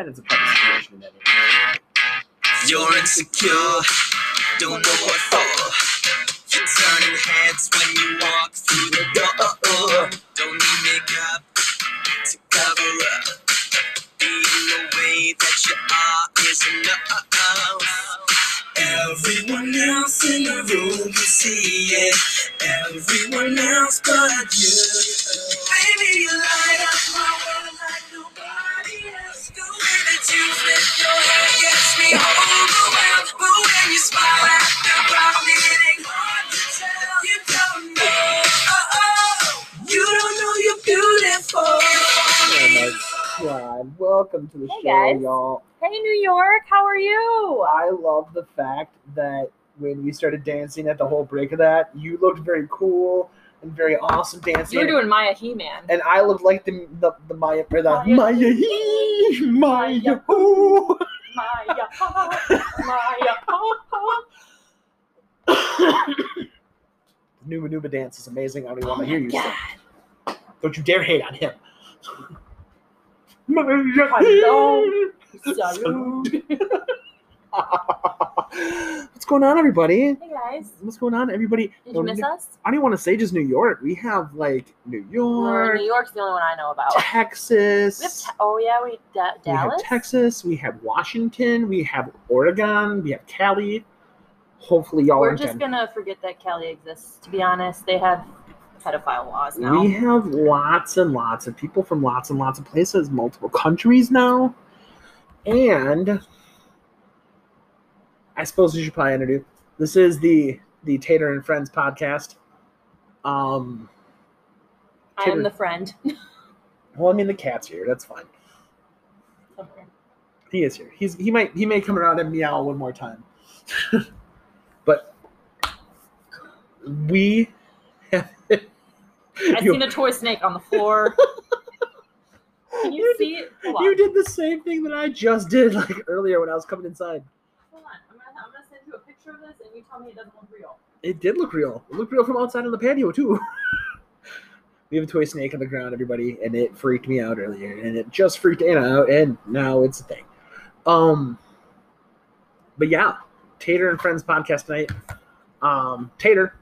And it's a public situation in any You're insecure, don't know what for. You're turning heads when you walk through the door. Don't need makeup to cover up. Being the way that you are is enough. Everyone else in the room can see it. Everyone else but you. Baby, you light Welcome to the Hey, show, guys. y'all. Hey, New York, how are you? I love the fact that when we started dancing at the whole break of that, you looked very cool and very awesome dancing. You were doing Maya He-Man. and I looked like the the, the Maya or the Maya. Maya hee, Maya. Maya, Maya, Numa Numa dance is amazing. I don't even Oh want to hear you. sing. God. Don't you dare hate on him. Maya Hello. hee. What's going on, everybody? Hey guys, What's going on, everybody? did you miss us? I don't even want to say just New York. We have like New Or York, New York's the only one I know about. Texas. We have te- oh yeah, we da- we have Texas. We have Washington. We have Oregon. We have Cali. Hopefully, y'all We're are just gonna forget that Cali exists. To be honest, they have pedophile laws now. We have lots and lots of people from lots and lots of places, multiple countries now. And I suppose we should probably introduce this is the the Tater and Friends podcast. Um I am the friend. well I mean the cat's here, that's fine. He is here. He's he might he may come around and meow one more time. but we I seen a toy snake on the floor. Can you see it? Hold on. You did the same thing that I just did like earlier when I was coming inside. Hold on. I'm gonna, I'm gonna send you a picture of this, and you tell me it doesn't look real. It did look real. It looked real from outside on the patio too. we have a toy snake on the ground, everybody, and it freaked me out earlier, and it just freaked Anna out, and now it's a thing. Um, but yeah, Tater and Friends podcast tonight. Um, Tater,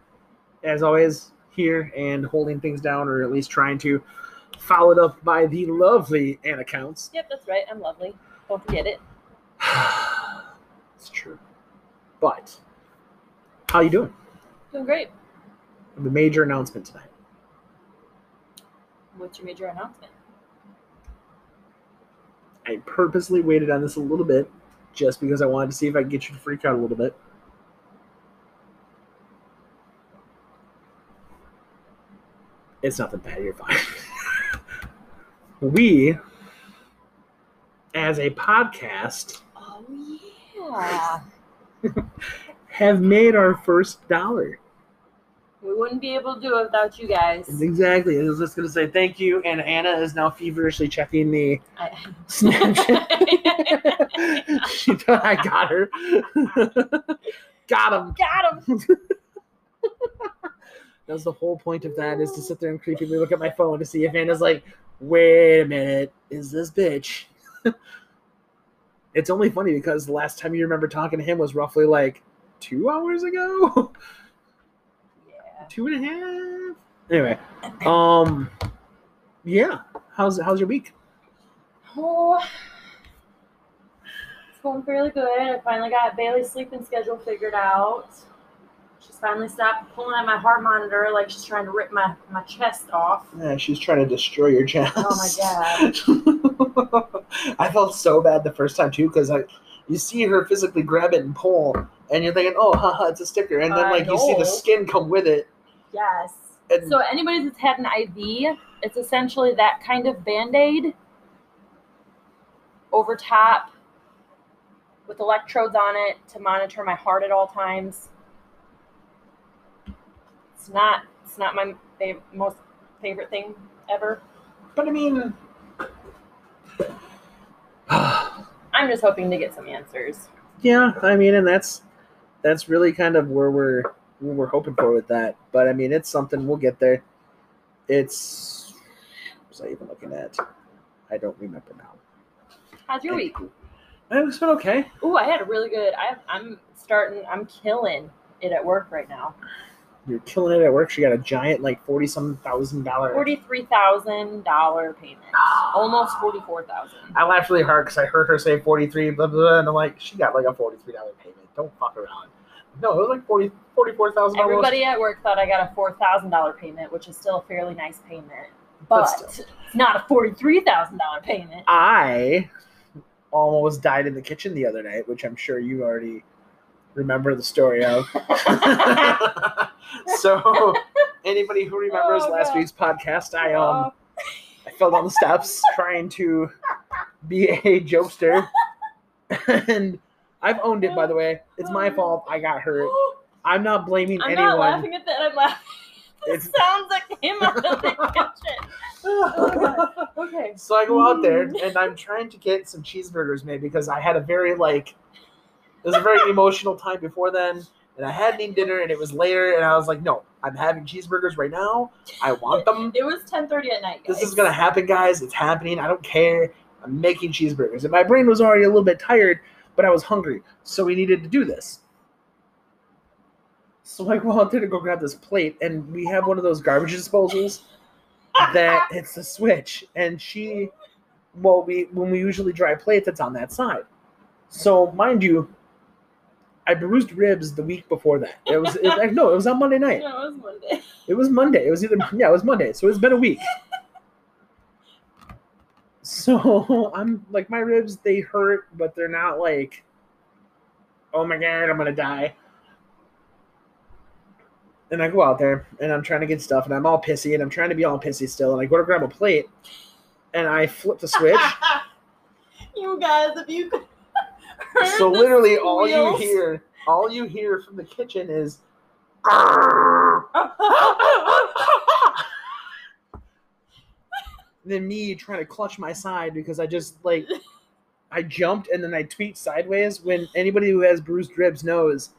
as always, here and holding things down, or at least trying to. Followed up by the lovely Anna Counts. Yep, that's right. I'm lovely. Don't forget it. it's true. But how you doing? Doing great. The major announcement tonight. What's your major announcement? I purposely waited on this a little bit just because I wanted to see if I could get you to freak out a little bit. It's nothing bad, you're fine. we, as a podcast, Oh yeah. have made our first dollar. we wouldn't be able to do it without you guys. Exactly. I was just going to say thank you, and Anna is now feverishly checking the I, Snapchat. she thought I got her. got him. Got him. That's the whole point of that is to sit there and creepily look at my phone to see if Anna's like, wait a minute, is this bitch? it's only funny because the last time you remember talking to him was roughly like two hours ago, Yeah. two and a half. Anyway, um, yeah. How's how's your week? Oh, it's going fairly good. I finally got Bailey's sleeping schedule figured out. She's finally stopped pulling at my heart monitor like she's trying to rip my, my chest off. Yeah, she's trying to destroy your chest. Oh my god! I felt so bad the first time too because I, you see her physically grab it and pull, and you're thinking, oh, haha, it's a sticker, and then I like you see the skin come with it, Yes. and So anybody that's had an IV, it's essentially that kind of band-aid over top with electrodes on it to monitor my heart at all times. It's not it's not my fav- most favorite thing ever. but I mean, I'm just hoping to get some answers. yeah, I mean, and that's that's really kind of where we're where we're hoping for with that. But I mean, it's something we'll get there. It's what was I even looking at? I don't remember now. How's your week? It was been okay. Ooh, I had a really good. I, I'm starting. I'm killing it at work right now. You're killing it at work. She got a giant, like forty some thousand dollar. Forty-three thousand dollar payment. Almost forty-four thousand. I laughed really hard because I heard her say forty three, blah, blah blah, and I'm like, she got like a forty three dollar payment. Don't fuck around. No, it was like 40 44,000. Everybody at work thought I got a four thousand dollar payment, which is still a fairly nice payment, But but, it's not a forty-three thousand dollar payment. I almost died in the kitchen the other night, which I'm sure you already remember the story of. so, anybody who remembers Oh, last week's podcast, I Oh, um I fell down the steps trying to be a jokester, and I've owned it. By the way, it's my fault. I got hurt. I'm not blaming I'm anyone. not laughing at that. I'm laughing. The sounds like him out of the kitchen. Oh, Okay. So I go out there and I'm trying to get some cheeseburgers made because I had a very like it was a very emotional time before then and I hadn't eaten dinner and it was later and I was like, no, I'm having cheeseburgers right now. I want them. It was 10:30 at night. This is gonna happen, guys. It's happening. I don't care. I'm making cheeseburgers. And my brain was already a little bit tired, but I was hungry. So we needed to do this. So I there to go grab this plate, and we have one of those garbage disposals that hits the switch. And she, well, we when we usually dry plates, it's on that side. So mind you, I bruised ribs the week before that. It was, it was no, it was on Monday night. No, it was Monday. It was Monday. It was either yeah, it was Monday. So it's been a week. So I'm like my ribs they hurt, but they're not like oh my god, I'm gonna die. And I go out there and I'm trying to get stuff and I'm all pissy and I'm trying to be all pissy still and I go to grab a plate and I flip the switch. you guys, if you could so the literally all you hear all you hear from the kitchen is then me trying to clutch my side because I just like I jumped and then I tweaked sideways. When anybody who has bruised ribs knows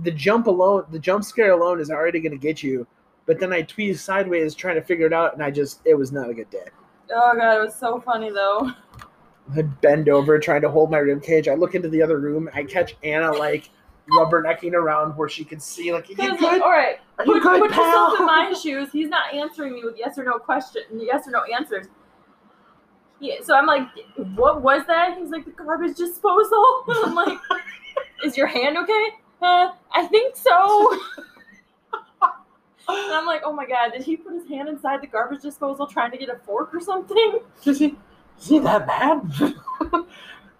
the jump alone, the jump scare alone is already going to get you. But then I tweaked sideways trying to figure it out, and I just it was not a good day. oh god, it was so funny though. I bend over trying to hold my rib cage. I look into the other room. I catch Anna like rubbernecking around where she can see like, "Are you good? all right, Are you put, good, put yourself in my shoes. He's not answering me with yes or no question, yes or no answers. Yeah, so I'm like, what was that? He's like, the garbage disposal. And I'm like, is your hand okay? Uh, I think so. And I'm like, oh my god, did he put his hand inside the garbage disposal trying to get a fork or something? Is he, is he that bad?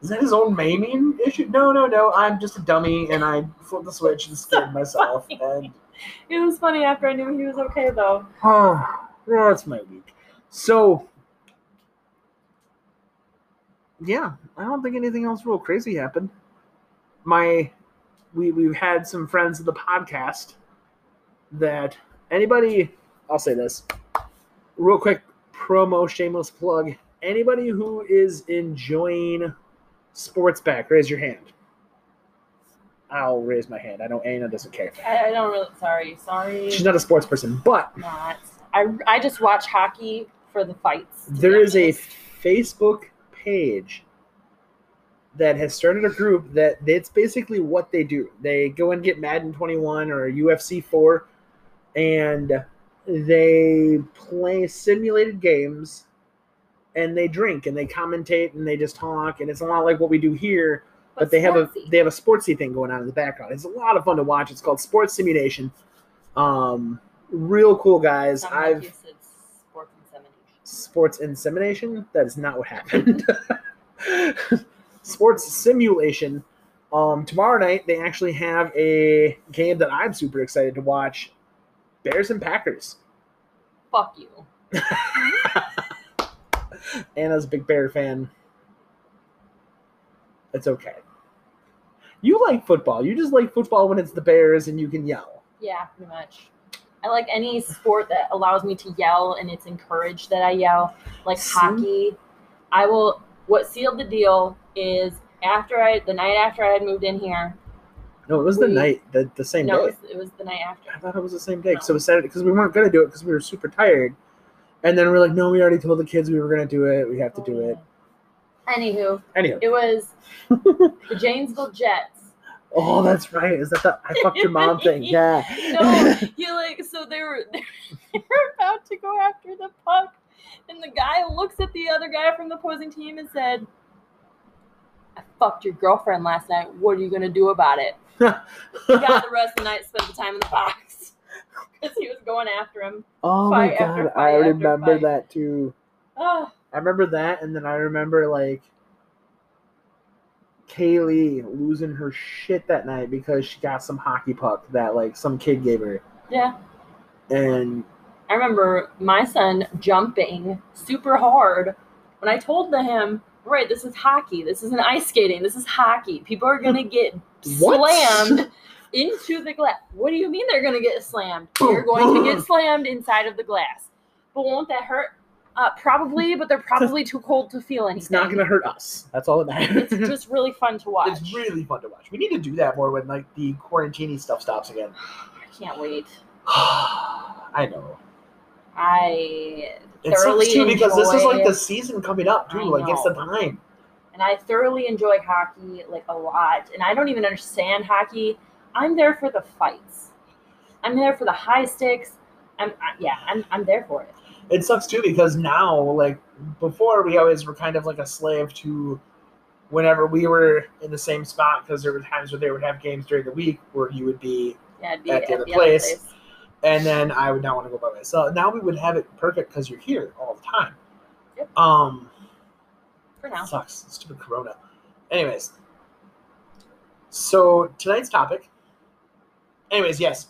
is that his own maiming issue? No, no, no. I'm just a dummy, and I flipped the switch and scared myself. And It was funny after I knew he was okay though. oh, that's my week. So, yeah, I don't think anything else real crazy happened. My, we we've had some friends of the podcast that anybody. I'll say this real quick. Promo, shameless plug. Anybody who is enjoying sports back, raise your hand. I'll raise my hand. I know Anna doesn't care. I, I don't really. Sorry, sorry. She's not a sports person, but not. I, I just watch hockey for the fights. there is a. Facebook page that has started a group that it's basically what they do. They go and get Madden 21 or UFC 4 and they play simulated games and they drink and they commentate and they just talk and it's a lot like what we do here but, they have a they have a sportsy thing going on in the background. It's a lot of fun to watch. It's called Sports Simulation. Um, real cool guys. Like I've sports insemination. sports insemination. That is not what happened. sports simulation. Um, tomorrow night they actually have a game that I'm super excited to watch. Bears and Packers. Fuck you. Anna's a big Bear fan. It's okay. You like football. You just like football when it's the Bears and you can yell. Yeah, pretty much. I like any sport that allows me to yell and it's encouraged that I yell. Like See? hockey. I will what sealed the deal is after I the night after I had moved in here. No, it was the night, the, the same No, day. it was, it was the night after. I thought it was the same day. No. So it was Saturday because we weren't gonna do it because we were super tired. And then we're like, no, we already told the kids we were gonna do it. We have to do it. Mm. Anywho, Anyway, it was the Janesville Jets. oh, that's right. Is that the I fucked your mom thing? Yeah. No, you like so they were they were about to go after the puck, and the guy looks at the other guy from the opposing team and said, "I fucked your girlfriend last night. What are you gonna do about it?" Got the rest of the night, spent the time in the box because he was going after him. oh my god, I remember that too. Oh, I remember that, and then I remember like Kaylee losing her shit that night because she got some hockey puck that like some kid gave her, yeah. and I remember my son jumping super hard when I told him, right, this is hockey. This isn't ice skating. This is hockey. People are going to get slammed into the glass. What do you mean they're going to get slammed? They're going to get slammed inside of the glass. But won't that hurt? Uh, probably, but they're probably too cold to feel anything. it's not gonna hurt us. That's all that matters. It's just really fun to watch. It's really fun to watch. We need to do that more when like the quarantini stuff stops again. I can't wait. I know. I It thoroughly sucks too because this is like the season coming up too. Like it's the time. and I thoroughly enjoy hockey like a lot. And I don't even understand hockey. I'm there for the fights. I'm there for the high stakes. I'm I, yeah, I'm I'm there for it. It sucks too because now, like before, we always were kind of like a slave to whenever we were in the same spot because there were times where they would have games during the week where you would be, Yeah, be At at, the other the place. other place. and then I would not want to go by myself. Now we would have it perfect because you're here all the time. Yep. Um, For now. sucks. Stupid Corona. Anyways, so tonight's topic. Anyways, yes,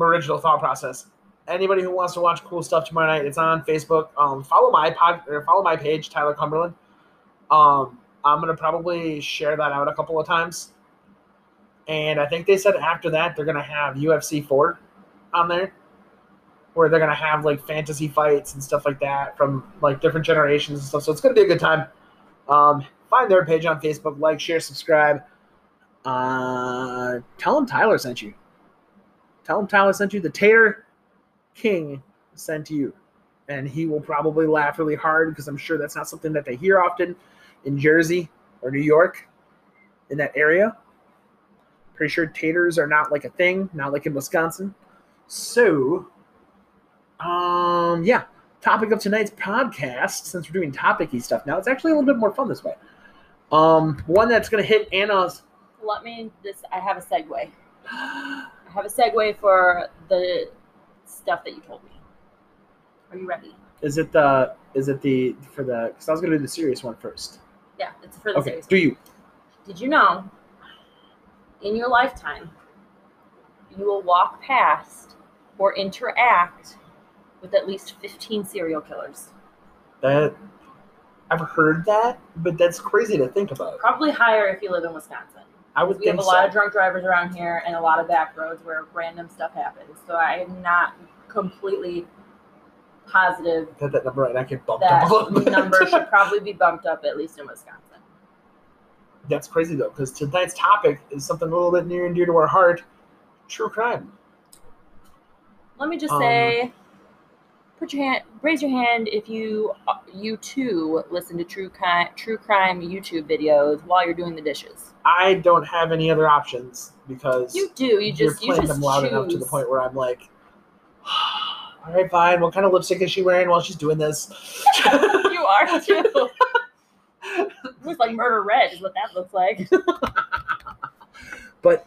original thought process. Anybody who wants to watch cool stuff tomorrow night, it's on Facebook. Um, follow my pod or follow my page, Tyler Cumberland. Um, I'm gonna probably share that out a couple of times, and I think they said after that they're gonna have UFC four on there, where they're gonna have like fantasy fights and stuff like that from like different generations and stuff. So it's gonna be a good time. Um, find their page on Facebook, like, share, subscribe. Uh, tell him Tyler sent you. Tell him Tyler sent you. The Tater King sent you, and he will probably laugh really hard because I'm sure that's not something that they hear often in Jersey or New York, in that area. Pretty sure taters are not like a thing, not like in Wisconsin. So, um, yeah. Topic of tonight's podcast, since we're doing topicy stuff now, it's actually a little bit more fun this way. Um, one that's gonna hit Anna's. Let me this I have a segue. I have a segue for the stuff that you told me. Are you ready? Is it the? Is it the for the? Because I was gonna do the serious one first. Yeah, it's for the Okay, series. do you? Did you know in your lifetime you will walk past or interact with at least 15 serial killers? That I've heard that, but that's crazy to think about. Probably higher if you live in Wisconsin. I would We have a lot so. of drunk drivers around here and a lot of back roads where random stuff happens. So I am not completely positive Got that number right. I can bump that number should probably be bumped up at least in Wisconsin. That's crazy though, because tonight's topic is something a little bit near and dear to our heart: true crime. Let me just Um, say, put your hand, raise your hand if you uh, you too listen to true crime true crime YouTube videos while you're doing the dishes. I don't have any other options because You do. You you're just you playing just them loud choose. enough to the point where I'm like, all right, fine. What kind of lipstick is she wearing while she's doing this? you are too. looks like murder red is what that looks like. but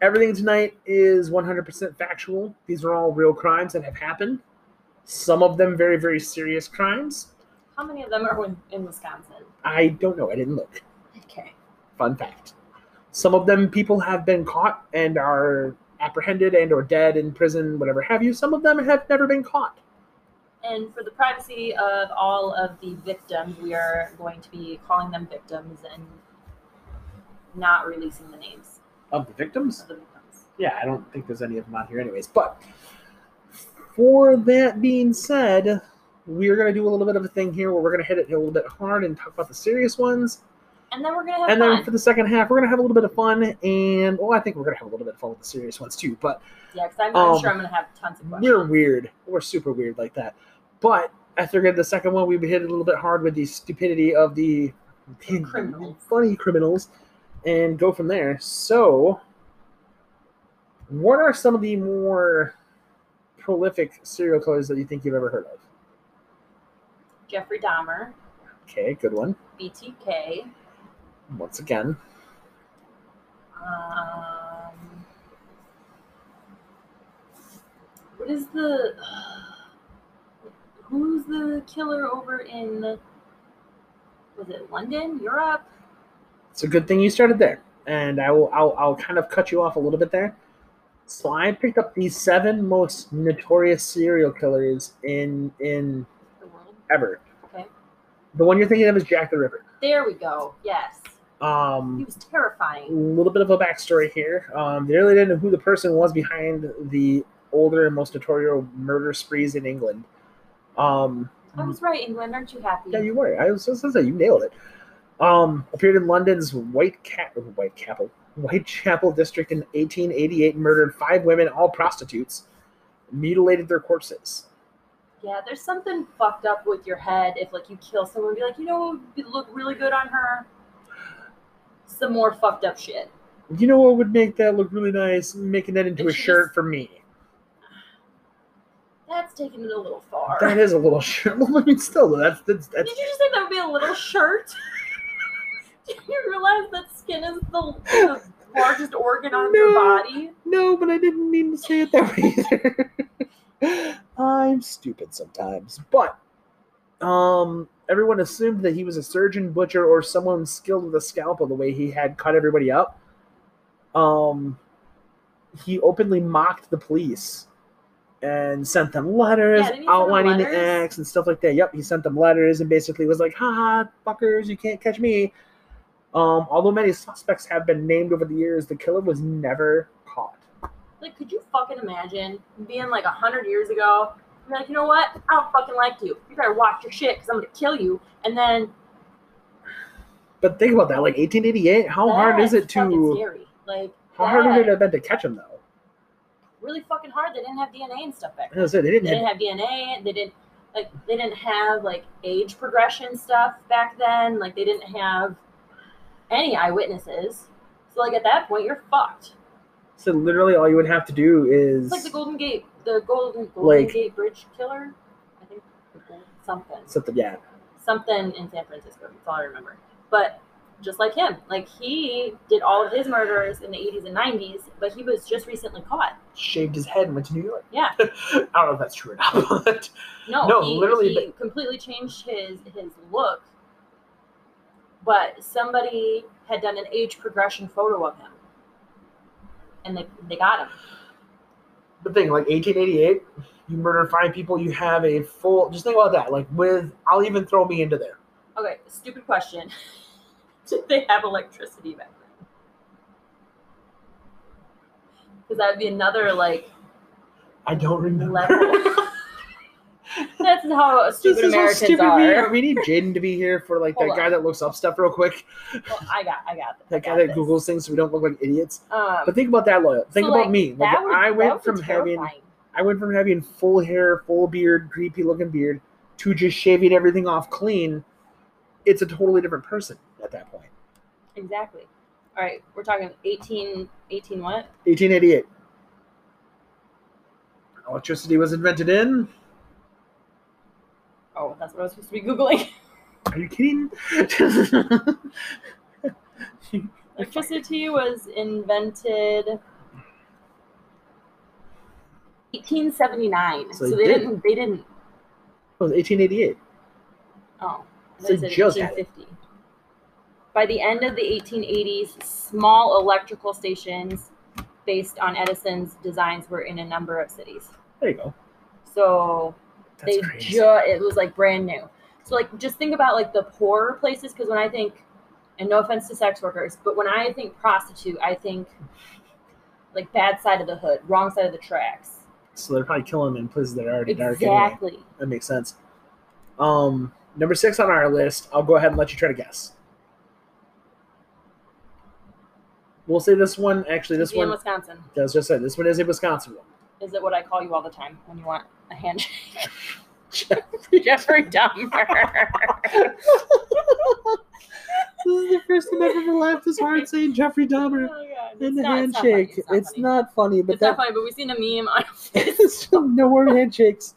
everything tonight is 100% factual. These are all real crimes that have happened. Some of them very, very serious crimes. How many of them are in, in Wisconsin? I don't know. I didn't look. Okay. Fun fact. Some of them people have been caught and are apprehended and or dead in prison, whatever have you. Some of them have never been caught. And for the privacy of all of the victims, we are going to be calling them victims and not releasing the names Of the victims? of the victims. Yeah, I don't think there's any of them out here anyways. But for that being said, we're going to do a little bit of a thing here where we're going to hit it a little bit hard and talk about the serious ones. And then we're gonna have and fun. then for the second half, we're going to have a little bit of fun. And, well, I think we're going to have a little bit of fun with the serious ones too. But yeah, because I'm, um, sure I'm gonna have tons of questions. we're weird. We're super weird like that. But I figured the second one we would hit it a little bit hard with the stupidity of the, the Criminals. funny criminals, and go from there. So, what are some of the more prolific serial killers that you think you've ever heard of? Jeffrey Dahmer, Okay, good one. BTK. Once again, Um, what is the? who's the killer over in? Was it London, Europe? it's a good thing you started there, and I will. I'll, I'll kind of cut you off a little bit there. So I picked up the seven most notorious serial killers in in The world. ever. Okay. The one you're thinking of is Jack the Ripper. There we go. Yes, Um, he was terrifying. a little bit of a backstory here. Um, they really didn't know who the person was behind the older and most notorious murder sprees in England. Um, I was right, England. Aren't you happy? yeah, you were. I was just gonna say you nailed it. Um, appeared in London's White Cat, White Chapel, Whitechapel district in 1888. Murdered five women, all prostitutes. Mutilated their corpses. Yeah, there's something fucked up with your head if like you kill someone, be like, you know, what would look really good on her. Some more fucked up shit. You know what would make that look really nice? Making that into a shirt just- for me. That's taking it a little far. That is a little shirt. Well, I mean, still, though, that's that's Did you just say that would be a little shirt? Do you realize that skin is the, the largest organ on your body? No, but I didn't mean to say it that way either. I'm stupid sometimes. But um everyone assumed that he was a surgeon, butcher, or someone skilled with a scalpel the way he had cut everybody up. Um he openly mocked the police and sent them letters Yeah, them outlining the acts and stuff like that. Yep, he sent them letters and basically was like, haha, fuckers, you can't catch me. Um, although many suspects have been named over the years, the killer was never caught. Like, could you fucking imagine being like a hundred years ago? You're like, you know what? I don't fucking like you. You better watch your shit because I'm gonna kill you. And then But think about that, like 1888. How hard is it that's to? scary? Like, How hard would it have been to catch him though? really fucking hard. They didn't have DNA and stuff back then. As I said, they didn't They have didn't have DNA. They didn't like they didn't have like age progression stuff back then. Like they didn't have any eyewitnesses. So like at that point, you're fucked. So literally, all you would have to do is It's like the Golden Gate, the Golden Golden Like- Gate Bridge killer. I think something something. Yeah, something in San Francisco. That's all I remember. But just like him, like he did all of his murders in the 80s and 90s, but he was just recently caught. shaved his head and went to New York. Yeah. I don't know if that's true or not, but No, No, he, literally, he completely changed his his look. But somebody had done an age progression photo of him, and they they got him. the thing, like 1888, you murder five people, you have a full. Just think about that. Like with, I'll even throw me into there. Okay, stupid question. Did they have electricity back then? Because that would be another like I don't remember. That's how stupid Americans stupid are. we are. We need Jaden to be here for like that Hold guy that looks up stuff real quick. Well, I got, I got this. That guy that this. Googles things so we don't look like idiots. Um, But think about that, loyal. Think so, about like, me. Like would- I went from having. I went from having full hair, full beard, creepy looking beard, to just shaving everything off clean. It's a totally different person at that point. Exactly. All right, we're talking 18, 18 what? 1888. Electricity was invented in. Oh, that's what I was supposed to be googling. Are you kidding? Electricity was invented 1879. So So, they did. didn't. They didn't. Oh, it was 1888. Oh, So just had 1850. By the end of the 1880s, small electrical stations based on Edison's designs were in a number of cities. There you go. So That's they crazy. ju- it was like brand new. So like just think about like the poorer places because when I think, and no offense to sex workers, but when I think prostitute, I think like bad side of the hood, wrong side of the tracks. so they're probably killing them in places that are already dark. Anyway. Exactly. That makes sense. Um, number six on our list. I'll go ahead and let you try to guess. We'll say this one. Actually, this one. Wisconsin. Was just saying this one is a Wisconsin one. Is it what I call you all the time when you want a handshake? Jeffrey Dahmer. this is the first time I've ever laughed this hard saying Jeffrey Dahmer Oh, in the not- it's not handshake. It's funny. not funny, but It's not that funny, but we've seen a meme on it's no more handshakes.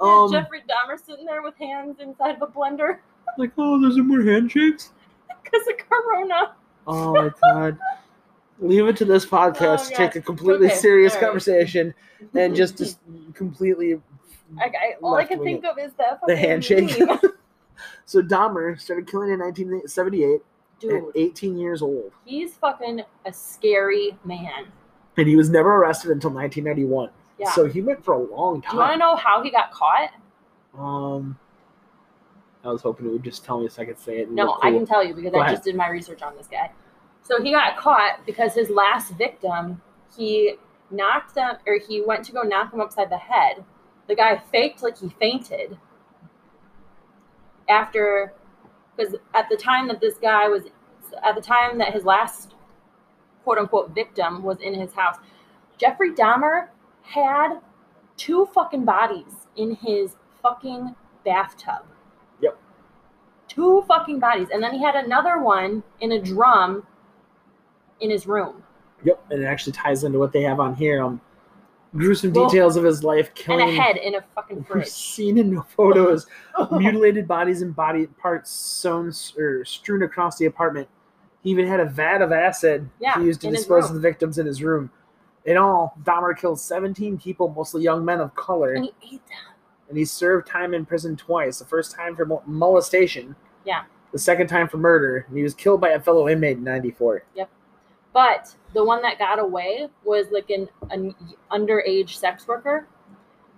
Um, Jeffrey Dahmer sitting there with hands inside of a blender like, oh, there's no more handshakes. because of Corona. Oh my god. Leave it to this podcast Oh, to take God. a completely Okay, serious right. conversation and just just completely I, I, all I can think of is the fucking handshake. so Dahmer started killing in 1978 at Dude, 18 years old, he's fucking a scary man. and he was never arrested until 1991. Yeah. So he went for a long time. Do you want to know how he got caught? Um, I was hoping it would just tell me so I could say it. No, look I can tell you because Go I ahead. just did my research on this guy. So he got caught because his last victim, he knocked them, or he went to go knock him upside the head. The guy faked like he fainted. After, because at the time that this guy was, at the time that his last quote unquote victim was in his house, Jeffrey Dahmer had two fucking bodies in his fucking bathtub Yep. two fucking bodies and then he had another one in a drum in his room Yep, and it actually ties into what they have on here. Um, gruesome Well, details of his life, and killing. a head in a fucking fridge seen in photos mutilated bodies and body parts sewn or strewn across the apartment. He even had a vat of acid Yeah, he used to dispose of the victims in his room. In all, Dahmer killed 17 people, mostly young men of color, and and he ate them And he served time in prison twice. The first time for molestation. Yeah. The second time for murder. And he was killed by a fellow inmate in 94. But the one that got away was like an, an underage sex worker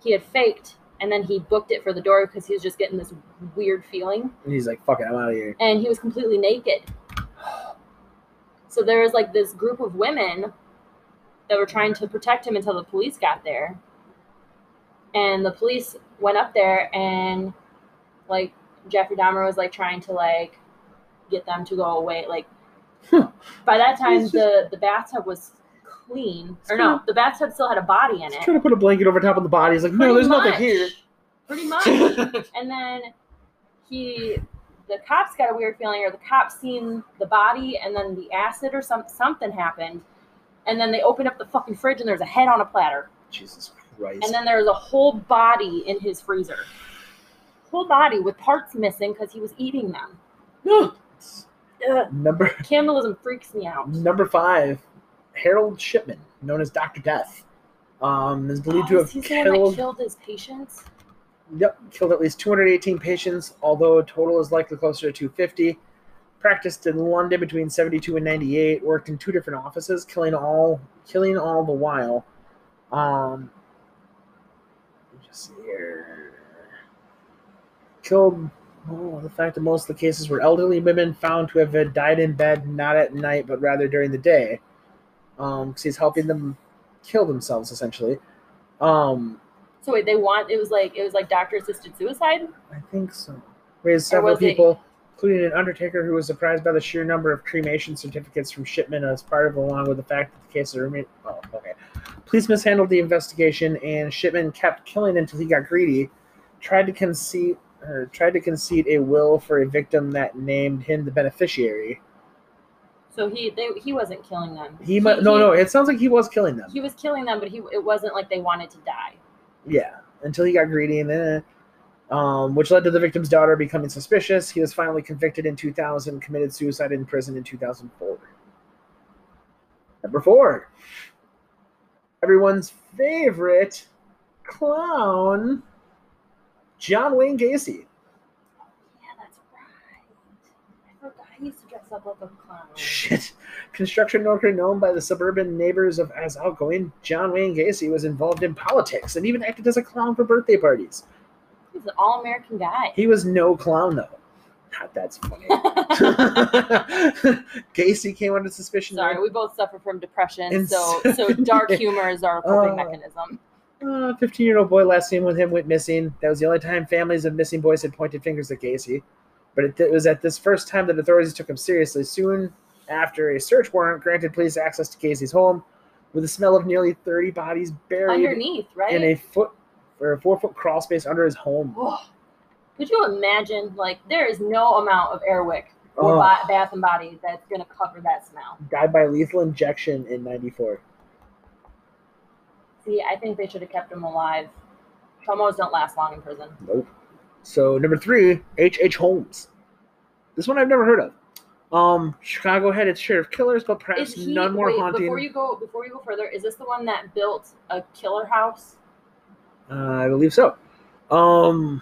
he had faked and then he booked it for the door because he was just getting this weird feeling And he's like, fuck it, I'm out of here. and he was completely naked. So there was like this group of women that were trying to protect him until the police got there. And the police went up there and like Jeffrey Dahmer was like trying to like get them to go away. Like. By that time He's the the bathtub was clean. Or no, the bathtub still had a body in He's it. trying to put a blanket over top of the body. He's like, no, there's much. nothing here. Pretty much. and then he the cops got a weird feeling or the cops seen the body and then the acid or some something happened and then they opened up the fucking fridge and there's a head on a platter Jesus Christ. and then there's a whole body in his freezer whole body with parts missing because he was eating them Ugh. number cannibalism freaks me out number five, Harold Shipman, known as Doctor Death, um, is believed to Oh, have is he the one that killed. killed his patients Yep, killed at least 218 patients, although total is likely closer to 250. Practiced in London between 72 and 98. Worked in two different offices, killing all, killing all the while. Um, let me just see here. Killed. Oh, the fact that most of the cases were elderly women found to have died in bed, not at night, but rather during the day. Um, because he's helping them kill themselves essentially. Um, so wait they want it was like it was like doctor assisted suicide I think so. Raised several was it- people, including an undertaker who was surprised by the sheer number of cremation certificates from Shipman as part of, along with the fact that the case remained. Oh, okay. Police mishandled the investigation, and Shipman kept killing until he got greedy. Tried to concede, or tried to concede a will for a victim that named him the beneficiary. so he they, he wasn't killing them He, mu no, no. It sounds like he was killing them. he was killing them but he it wasn't like they wanted to die Yeah, until he got greedy, and then, um, which led to the victim's daughter becoming suspicious. He was finally convicted in 2000, committed suicide in prison in 2004. Number four, everyone's favorite clown, John Wayne Gacy. Yeah, that's right. I forgot he used to dress up like a clown. Shit. Construction worker known by the suburban neighbors of as outgoing, John Wayne Gacy was involved in politics and even acted as a clown for birthday parties. He's an all-American guy. He was no clown though. God, that's funny. Gacy came under suspicion. Sorry, we both suffer from depression, so so- dark humor is our coping Oh. mechanism. Uh, a 15 year old boy last seen with him went missing. That was the only time families of missing boys had pointed fingers at Gacy. But it, it was at this first time that authorities took him seriously. Soon after, a search warrant granted police access to Gacy's home, with the smell of nearly 30 bodies buried Underneath, right? in a foot or a four foot crawl space under his home. Whoa. Could you imagine? Like, there is no amount of Airwick or Oh. Bath and Body that's gonna cover that smell. Died by lethal injection in '94. See, I think they should have kept him alive. Chomos don't last long in prison. Nope. So number three, H. H. Holmes. This one I've never heard of. Um, Chicago had its share of killers, but perhaps Is he? none more wait, haunting. before you go, before you go further, is this the one that built a killer house? Uh, I believe so. Um,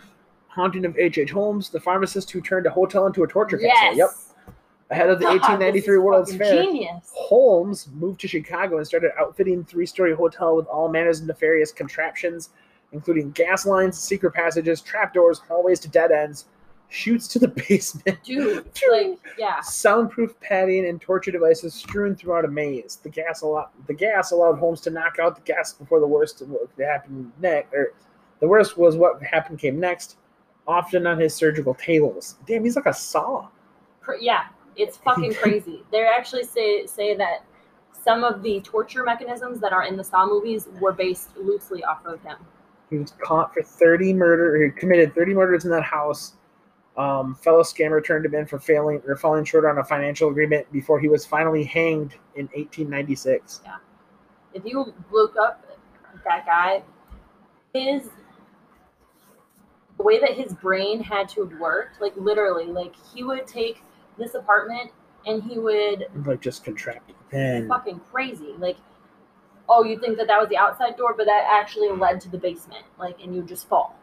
haunting of H. H. Holmes, the pharmacist who turned a hotel into a torture Yes. castle. Yep. Ahead of the 1893 World's Fair, Genius. Holmes moved to Chicago and started outfitting three-story hotel with all manners of nefarious contraptions, including gas lines, secret passages, trapdoors, hallways to dead ends, chutes to the basement, Dude, like, yeah. soundproof padding, and torture devices strewn throughout a maze. The gas allowed the gas allowed Holmes to knock out the gas before the worst of what happened next. Or the worst was what happened came next, often on his surgical tables. Damn, he's like a saw. Yeah, it's fucking crazy. They actually say say that some of the torture mechanisms that are in the Saw movies were based loosely off of him. He was caught for 30 murder. He committed 30 murders in that house. Um, fellow scammer turned him in for failing or falling short on a financial agreement before he was finally hanged in 1896. Yeah. If you look up that guy, his the way that his brain had to have worked, like literally, like he would take this apartment and he would Like just contracted. Then fucking crazy. Like, oh, you think that that was the outside door, but that actually led to the basement. Like, and you just fall.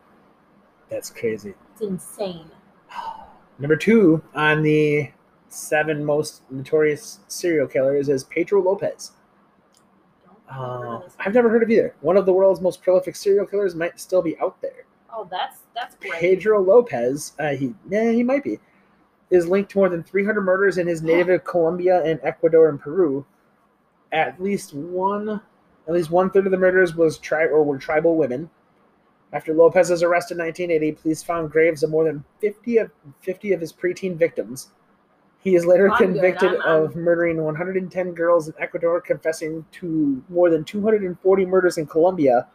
that's crazy. It's insane. Number two on the seven most notorious serial killers is Pedro Lopez. Uh, I've never heard of either. One of the world's most prolific serial killers might still be out there. Oh, that's that's great. Pedro Lopez, uh, he yeah, he might be, is linked to more than 300 murders in his native Colombia and Ecuador and Peru. At least one, at least one third of the murders was tri- or were tribal women. After Lopez's arrest in 1980, police found graves of more than 50 of 50 of his preteen victims. He is later I'm convicted I'm- I'm- of murdering 110 girls in Ecuador, confessing to more than 240 murders in Colombia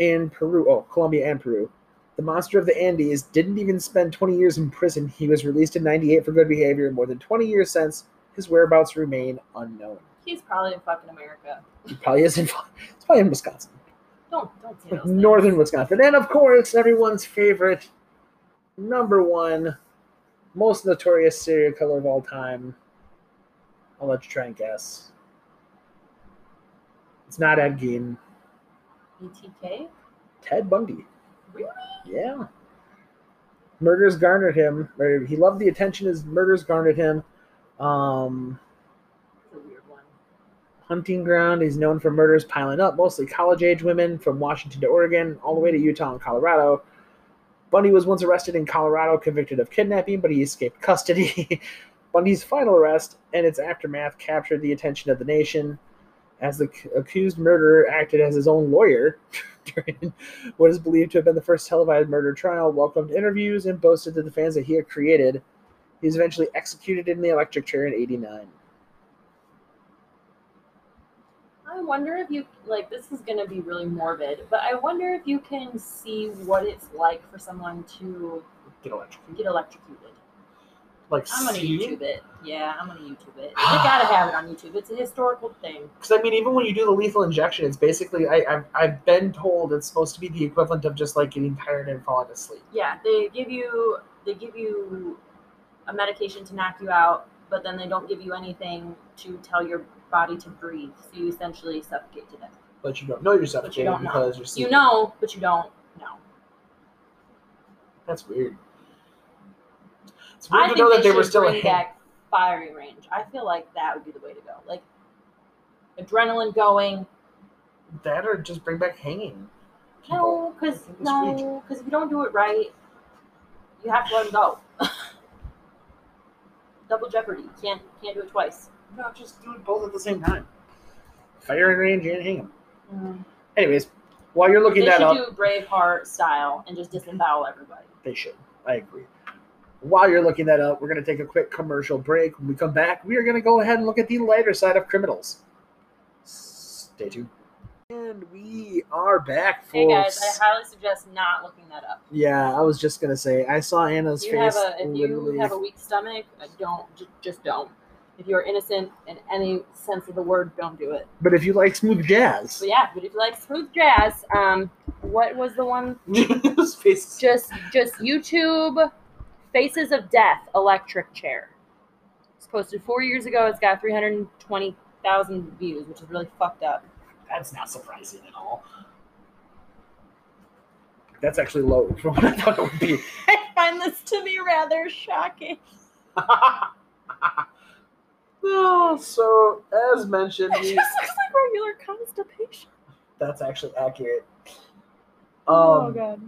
and Peru. Oh, Colombia and Peru. The monster of the Andes didn't even spend 20 years in prison. He was released in 98 for good behavior. More than 20 years since, his whereabouts remain unknown. He's probably in fucking America. He probably is in, it's probably in Wisconsin, Don't don't say like those things. northern Wisconsin. And of course, everyone's favorite, number one, most notorious serial killer of all time. I'll let you try and guess. It's not Ed Gein. BTK. Ted Bundy. Really? Yeah. Murders garnered him. He loved the attention his murders garnered him. Um, That's a weird one. hunting ground. He's known for murders piling up, mostly college age women from Washington to Oregon, all the way to Utah and Colorado. Bundy was once arrested in Colorado, convicted of kidnapping, but he escaped custody. Bundy's final arrest and its aftermath captured the attention of the nation as the c- accused murderer acted as his own lawyer during what is believed to have been the first televised murder trial, welcomed interviews, and boasted to the fans that he had created. He was eventually executed in the electric chair in 89. I wonder if you like this is gonna be really morbid, but I wonder if you can see what it's like for someone to Get electrocuted. get electrocuted. Like, I'm gonna see? YouTube it. Yeah, I'm gonna YouTube it. You gotta have it on YouTube. It's a historical thing. Because I mean, even when you do the lethal injection, it's basically I, I've I've been told it's supposed to be the equivalent of just like getting tired and falling asleep. Yeah, they give you they give you a medication to knock you out, but then they don't give you anything to tell your body to breathe. So you essentially suffocate to death. But you don't know you're suffocating don't know. you're You know, but you don't know. That's weird. It's weird I to think know they that they were should still bring back firing range. I feel like that would be the way to go. Like adrenaline going. That or just bring back hanging. people. No, because think it's sweet. no, because if you don't do it right, you have to let them go. Double jeopardy. You can't can't do it twice. No, just do it both at the same time. Firing range and hang them. Mm. Anyways, while you're looking they that should up, do Braveheart style and just disembowel everybody. they should. I agree. While you're looking that up, we're going to take a quick commercial break. When we come back, we are going to go ahead and look at the lighter side of criminals. Stay tuned. And we are back, folks. Hey guys, I highly suggest not looking that up. yeah, I was just gonna say I saw Anna's If you have face. a if literally. you have a weak stomach, don't just, don't. If you're innocent in any sense of the word, don't do it. But if you like smooth jazz, But yeah, but if you like smooth jazz, um, what was the one? Just just YouTube Faces of Death electric chair. It's posted four years ago. It's got 320,000 views, which is really fucked up. That's not surprising at all. That's actually low from what I thought it would be. I find this to be rather shocking. oh, so as mentioned, It just looks like regular constipation. that's actually accurate. oh Um, god.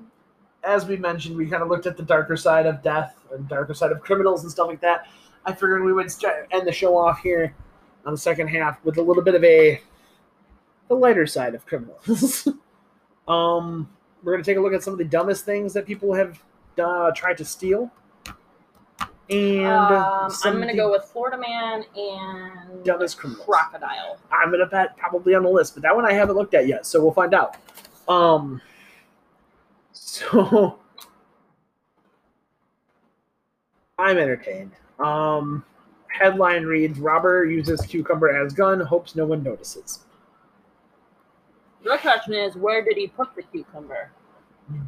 As we mentioned, we kind of looked at the darker side of death and darker side of criminals and stuff like that. I figured we would end the show off here on the second half with a little bit of a the lighter side of criminals. um, we're gonna take a look at some of the dumbest things that people have uh, tried to steal, and Um, I'm gonna go with Florida Man and dumbest criminals. Crocodile. I'm gonna bet probably on the list, but that one I haven't looked at yet, so we'll find out. Um, so I'm entertained. Um, headline reads: Robber uses cucumber as gun, hopes no one notices. The question is, where did he put the cucumber?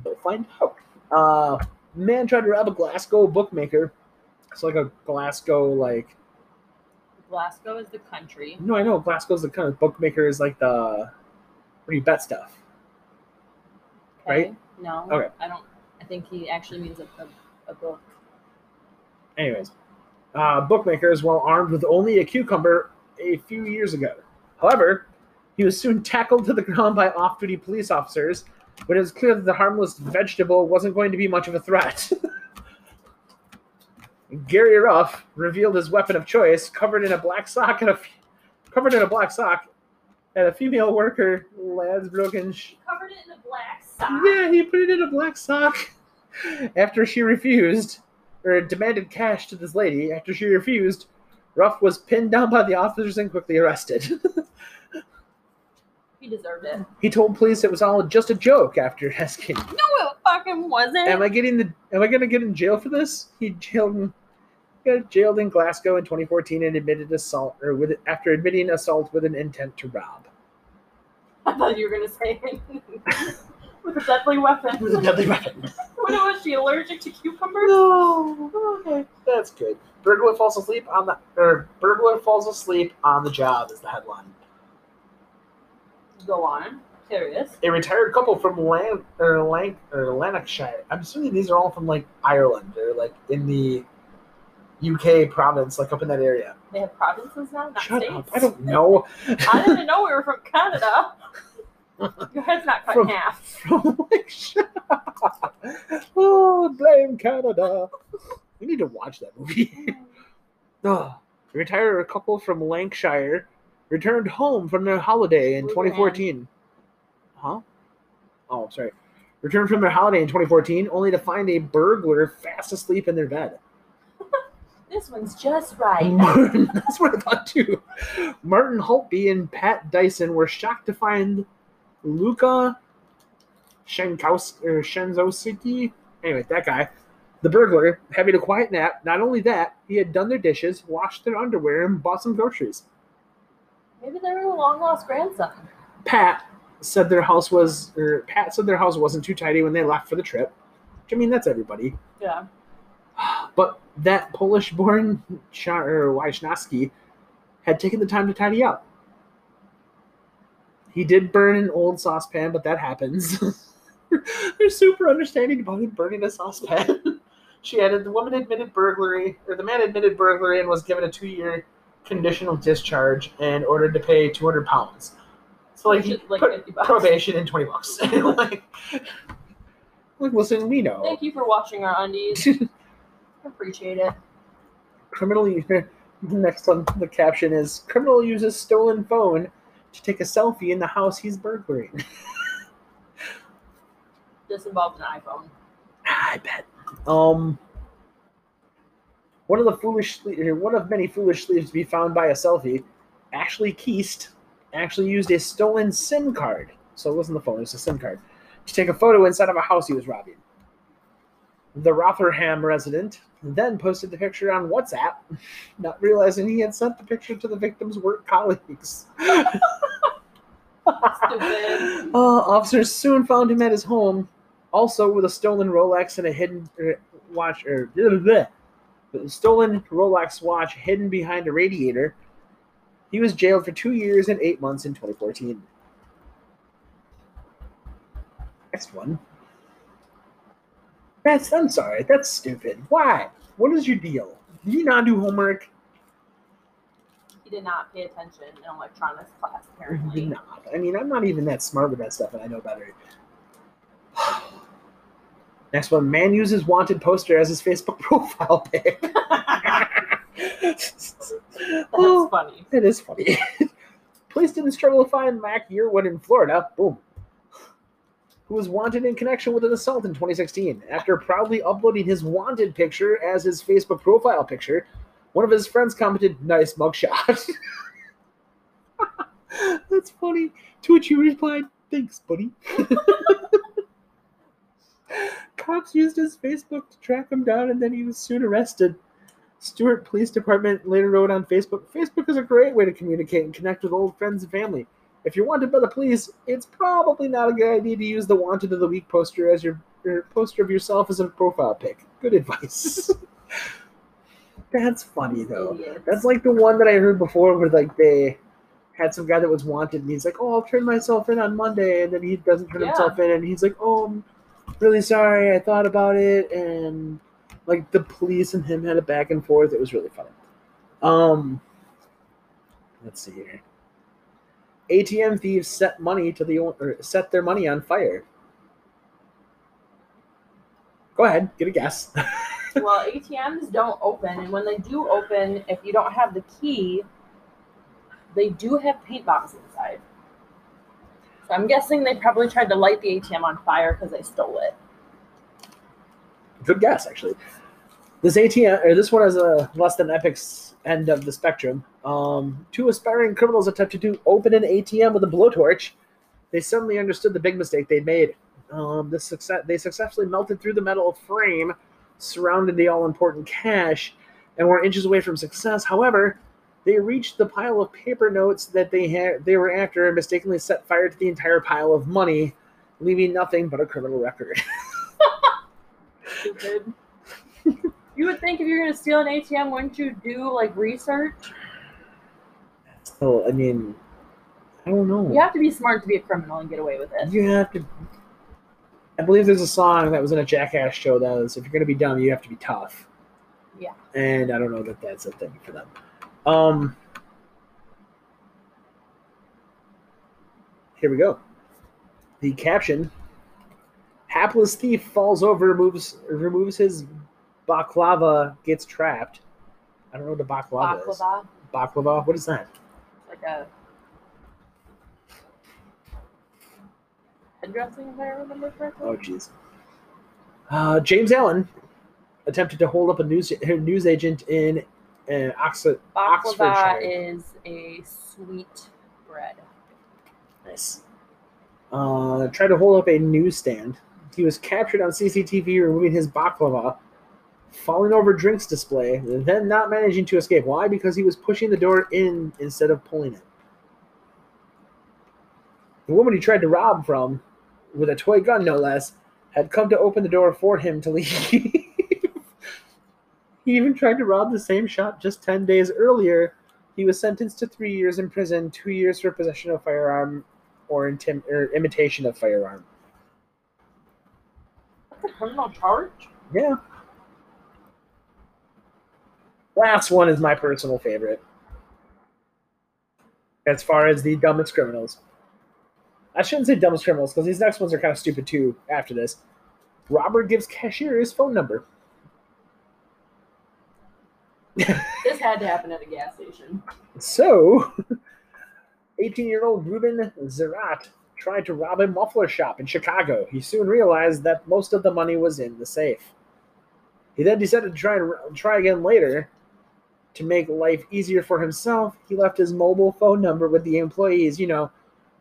We'll find out. Uh, man tried to rob a Glasgow bookmaker. It's like a Glasgow like Glasgow is the country. no, I know Glasgow's the kind of bookmaker is like the where you bet stuff. Okay? Right? No. Okay. I don't. I think he actually means a, a, a book. Anyways, uh, bookmakers while armed with only a cucumber a few years ago. However, he was soon tackled to the ground by off duty police officers when it was clear that the harmless vegetable wasn't going to be much of a threat. Gary Ruff revealed his weapon of choice, covered in a black sock and a f- covered in a black sock, and a female worker, Ladsbroken. Sh- Covered it in a black sock. yeah, he put it in a black sock after she refused, or demanded cash to this lady. After she refused, Ruff was pinned down by the officers and quickly arrested. He deserved it. he told police it was all just a joke after asking, No, it fucking wasn't. "Am I getting the? Am I going to get in jail for this?" He jailed. Got jailed in Glasgow in 2014 and admitted assault, or with after admitting assault with an intent to rob. I thought you were gonna say with a deadly weapon. It was a deadly weapon. What was she allergic to cucumbers? No. Okay, that's good. Burglar falls asleep on the or burglar falls asleep on the job is the headline. Go on. Curious. A retired couple from Lan or Lanc or Lanarkshire. I'm assuming these are all from like Ireland or like in the UK province, like up in that area. They have provinces now, not Shut states. up! I don't know. I didn't know we were from Canada. Your head's not cut From- in half. From like, oh, blame Canada. We need to watch that movie. Ugh. A retired couple from Lancashire returned home from their holiday in Boogerman. 2014. Huh? Oh, sorry. Returned from their holiday in 2014 only to find a burglar fast asleep in their bed. This one's just right. Martin, that's what I thought too. Martin Holtby and Pat Dyson were shocked to find Luca Shenzosiki. Er, anyway, that guy, the burglar, having a quiet nap. Not only that, he had done their dishes, washed their underwear, and bought some groceries. Maybe they were a long lost grandson. Pat said their house was, or Pat said their house wasn't too tidy when they left for the trip. Which, I mean, that's everybody. Yeah. But that Polish-born or er, Wisnowski had taken the time to tidy up. He did burn an old saucepan, but that happens. They're super understanding about him burning a saucepan. she added the woman admitted burglary, or the man admitted burglary and was given a two-year conditional discharge and ordered to pay 200 pounds. So like, is like put 50 bucks. probation in 20 bucks. like, like, listen, we know. Thank you for watching our undies. Appreciate it. criminal next one the caption is criminal uses stolen phone to take a selfie in the house he's burglaring This involves an iPhone. i bet um one of the foolish one of many foolish sleeves to be found by a selfie ashley keast actually used a stolen SIM card. So it wasn't the phone, it was a SIM card. To take a photo inside of a house he was robbing. The Rotherham resident then posted the picture on WhatsApp, not realizing he had sent the picture to the victim's work colleagues. Uh, officers soon found him at his home, also with a stolen Rolex and a hidden er, watch, or. The stolen Rolex watch hidden behind a radiator. He was jailed for two years and eight months in 2014. Next one. That's I'm sorry. That's stupid. Why? What is your deal? Do you not do homework? He did not pay attention in electronics class, Did apparently. not. I mean, I'm not even that smart with that stuff, and I know better. Next one. Man uses wanted poster as his Facebook profile pic. That's oh, funny. it is funny. Police didn't struggle to find Mac Yearwood in Florida. Boom. Who was wanted in connection with an assault in 2016. After proudly uploading his wanted picture as his Facebook profile picture, one of his friends commented, Nice mugshot. That's funny. To which he replied, Thanks, buddy. Cops used his Facebook to track him down and then he was soon arrested. Stuart Police Department later wrote on Facebook Facebook is a great way to communicate and connect with old friends and family. If you're wanted by the police, it's probably not a good idea to use the Wanted of the Week poster as your, your poster of yourself as a profile pic. Good advice. That's funny though. Idiots. That's like the one that I heard before where like they had some guy that was wanted and he's like, Oh, I'll turn myself in on Monday and then he doesn't turn Yeah. himself in and he's like, Oh, I'm really sorry, I thought about it and like the police and him had a back and forth. It was really funny. Um let's see here. ATM thieves set money to the or set their money on fire. Go ahead, get a guess. well, ATMs don't open, and when they do open, if you don't have the key, they do have paint bombs inside. So I'm guessing they probably tried to light the ATM on fire because they stole it. Good guess, actually. This ATM, or this one is a uh, less than Epic's end of the spectrum. Um, two aspiring criminals attempted to open an ATM with a blowtorch. They suddenly understood the big mistake they'd made. Um, this success, they successfully melted through the metal frame surrounded the all-important cash and were inches away from success. However, they reached the pile of paper notes that they they were after and mistakenly set fire to the entire pile of money, leaving nothing but a criminal record. Stupid. you would think if you're gonna steal an ATM, wouldn't you do like research? So I mean, I don't know. You have to be smart to be a criminal and get away with it. You have to. I believe there's a song that was in a Jackass show that was, "If you're gonna be dumb, you have to be tough." Yeah. And I don't know that that's a thing for them. Um. Here we go. The caption: Hapless thief falls over, removes removes his baklava, gets trapped. I don't know what the baklava, is. Baklava, Baklava. What is that? Like a headdressing, if I remember correctly. Oh, jeez. Uh, James Allen attempted to hold up a news news agent in uh, Oxford. Baklava is a sweet bread. Nice. Uh, tried to hold up a newsstand. He was captured on CCTV removing his baklava, falling over drinks display, then not managing to escape. Why? Because he was pushing the door in instead of pulling it. The woman he tried to rob from, with a toy gun no less, had come to open the door for him to leave. he even tried to rob the same shop just 10 days earlier. He was sentenced to three years in prison, two years for possession of firearm or, intim- or imitation of firearm. That's a criminal charge? Yeah. Last one is my personal favorite. As far as the dumbest criminals. I shouldn't say dumbest criminals because these next ones are kind of stupid too after this. Robert gives cashier his phone number. This had to happen at a gas station. So, 18 year old Ruben Zerat tried to rob a muffler shop in Chicago. He soon realized that most of the money was in the safe. He then decided to try and try again later, To make life easier for himself, he left his mobile phone number with the employees, you know,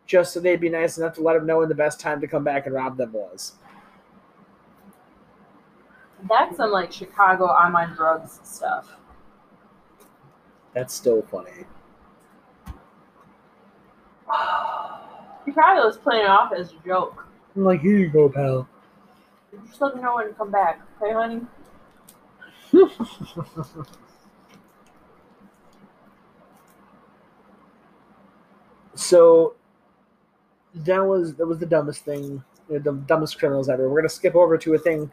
just so they'd be nice enough to let him know when the best time to come back and rob them was. That's some like Chicago I'm on drugs stuff. That's still funny. He probably was playing it off as a joke. I'm like, here you go, pal. Just let me know when to come back, okay, honey? so that was that was the dumbest thing, the dumbest criminals ever. We're gonna skip over to a thing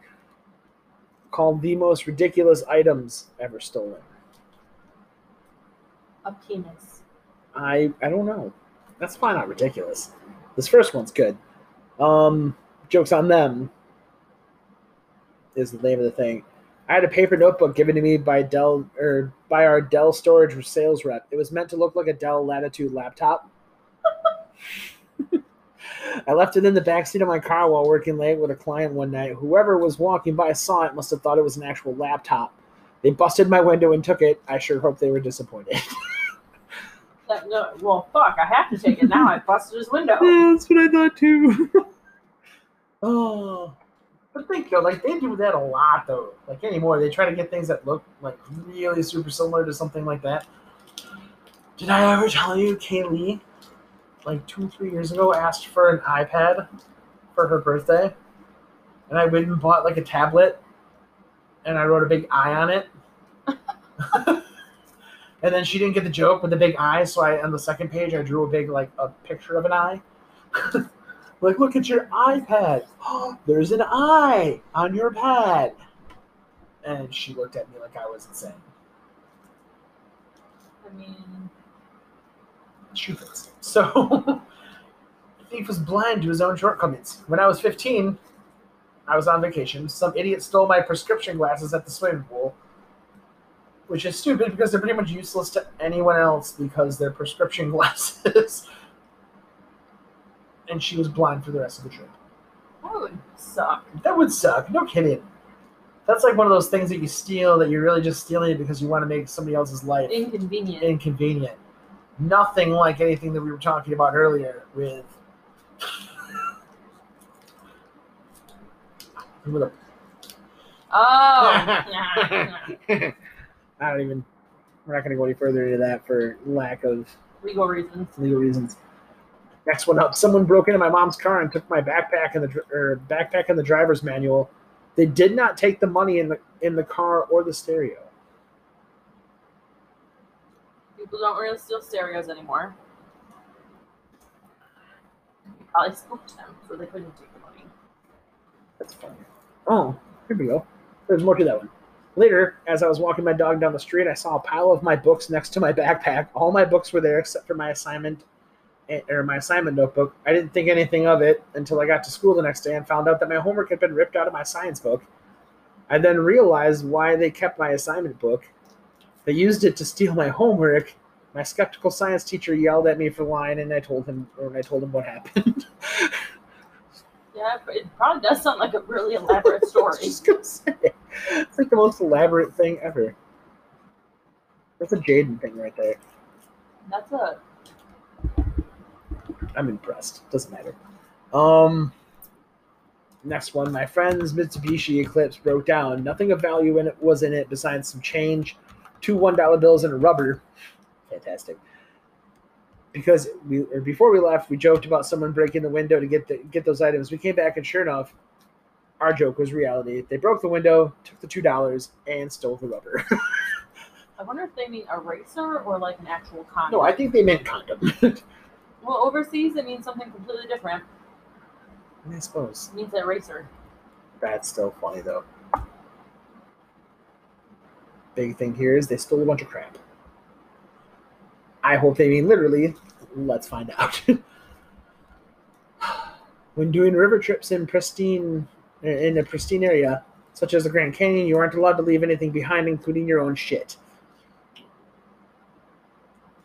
called the most ridiculous items ever stolen. A penis. I I don't know. That's probably not ridiculous. This first one's good. Um, jokes on them is the name of the thing. I had a paper notebook given to me by Dell or by our Dell storage sales rep. It was meant to look like a Dell Latitude laptop. I left it in the backseat of my car while working late with a client one night. Whoever was walking by saw it must have thought it was an actual laptop. They busted my window and took it. I sure hope they were disappointed. That, no, well, fuck, I have to take it now. I busted his window. Yeah, that's what I thought too. oh, but think though, like they do that a lot though. Like anymore, they try to get things that look like really super similar to something like that. Did I ever tell you, Kaylee, like two, three years ago, asked for an iPad for her birthday, and I went and bought like a tablet, and I wrote a big I on it. and then she didn't get the joke with the big eye, so I on the second page I drew a big like a picture of an eye. like, look at your iPad. Oh, there's an eye on your pad. And she looked at me like I was insane. I mean, She was. So the thief was blind to his own shortcomings. When I was 15, I was on vacation. Some idiot stole my prescription glasses at the swimming pool. Which is stupid because they're pretty much useless to anyone else because they're prescription glasses. and she was blind for the rest of the trip. that would suck. That would suck. No kidding. That's like one of those things that you steal that you're really just stealing it because you want to make somebody else's life Inconvenient. inconvenient. Nothing like anything that we were talking about earlier with. with a- oh. I don't even. We're not going to go any further into that for lack of Legal reasons. legal reasons. Next one up. Someone broke into my mom's car and took my backpack and the or backpack and the driver's manual. They did not take the money in the in the car or the stereo. People don't really steal stereos anymore. You probably spooked them, so they couldn't take the money. That's funny. Oh, here we go. There's more to that one. Later, as I was walking my dog down the street, I saw a pile of my books next to my backpack. All my books were there except for my assignment eh, or my assignment notebook. I didn't think anything of it until I got to school the next day and found out that my homework had been ripped out of my science book. I then realized why they kept my assignment book. They used it to steal my homework. My skeptical science teacher yelled at me for lying, and I told him, or I told him what happened. Yeah, it probably does sound like a really elaborate I was story. just gonna say, it's like the most elaborate thing ever. That's a Jaden thing right there. That's a I'm impressed. Doesn't matter. Um, next one. My friend's Mitsubishi Eclipse broke down. Nothing of value in it was in it besides some change, two one dollar bills, and a rubber. Fantastic. Because we or before we left, we joked about someone breaking the window to get the, get those items. We came back and sure enough, our joke was reality. They broke the window, took the two dollars, and stole the rubber. I wonder if they mean eraser or like an actual condom. no, I think they meant condom. well, overseas it means something completely different. I suppose. It means eraser. That's still funny though. Big thing here is they stole a bunch of crap. I hope they mean literally. Let's find out. when doing river trips in pristine in a pristine area such as the Grand Canyon, you aren't allowed to leave anything behind, including your own shit.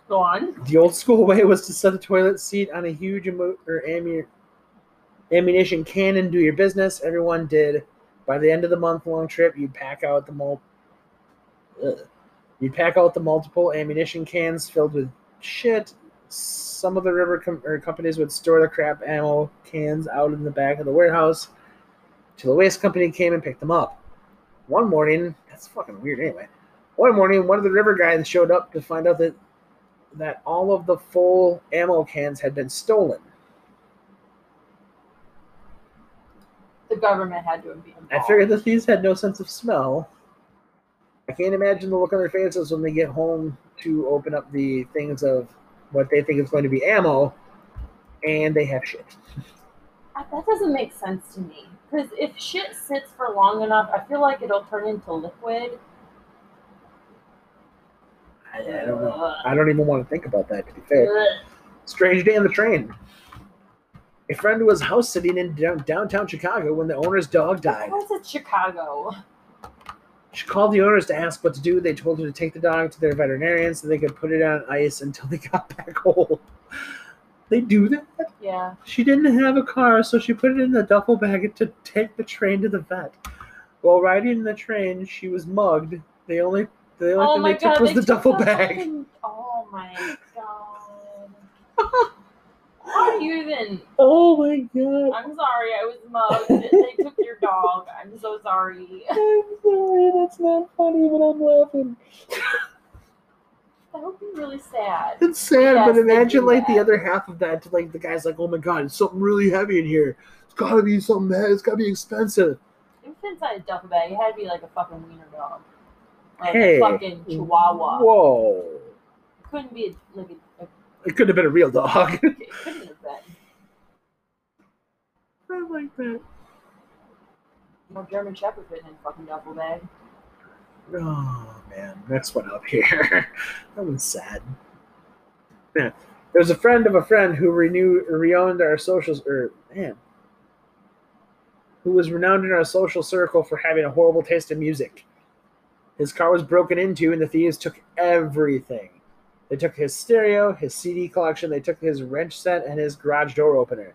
Go on. The old school way was to set the toilet seat on a huge emo- or ammu- ammunition cannon, do your business. Everyone did. By the end of the month long trip, you'd pack out the mul- ugh. You'd pack out the multiple ammunition cans filled with shit. Some of the river com- or companies would store the crap ammo cans out in the back of the warehouse till the waste company came and picked them up. One morning, that's fucking weird anyway. One morning, one of the river guys showed up to find out that that all of the full ammo cans had been stolen. The government had to be involved. I figured the thieves had no sense of smell. I can't imagine the look on their faces when they get home to open up the things of what they think is going to be ammo, and they have shit. Uh, That doesn't make sense to me. Because if shit sits for long enough, I feel like it'll turn into liquid. I, I don't know. I don't even want to think about that, to be fair. Ugh. Strange day on the train. A friend was house sitting in downtown Chicago when the owner's dog died. Why is it Chicago? She called the owners to ask what to do. They told her to take the dog to their veterinarian so they could put it on ice until they got back home. They do that? Yeah. She didn't have a car, so she put it in the duffel bag to take the train to the vet. While riding the train, she was mugged. They only the only Oh thing they took was they the took duffel the bag. fucking- Oh my god. How do you even? Oh my god. I'm sorry, I was mugged. they took your dog. I'm so sorry. I'm sorry, that's not funny, but I'm laughing. That would be really sad. It's sad, Yes, but imagine like the other half of that. To, like the guy's like, "Oh my god, it's something really heavy in here. It's gotta be something. he- It's gotta be expensive." If it's inside a duffel bag, it had to be like a fucking wiener dog. Like Hey. a fucking chihuahua. Whoa! It couldn't be a, like a It couldn't have been a real dog. it couldn't have been. I like that. No German Shepherd fit in fucking duffel bag. Oh man, next one up here. that was sad. Yeah. There's a friend of a friend who renewed reowned our socials or man. Who was renowned in our social circle for having a horrible taste in music. His car was broken into and the thieves took everything. They took his stereo, his CD collection, they took his wrench set and his garage door opener.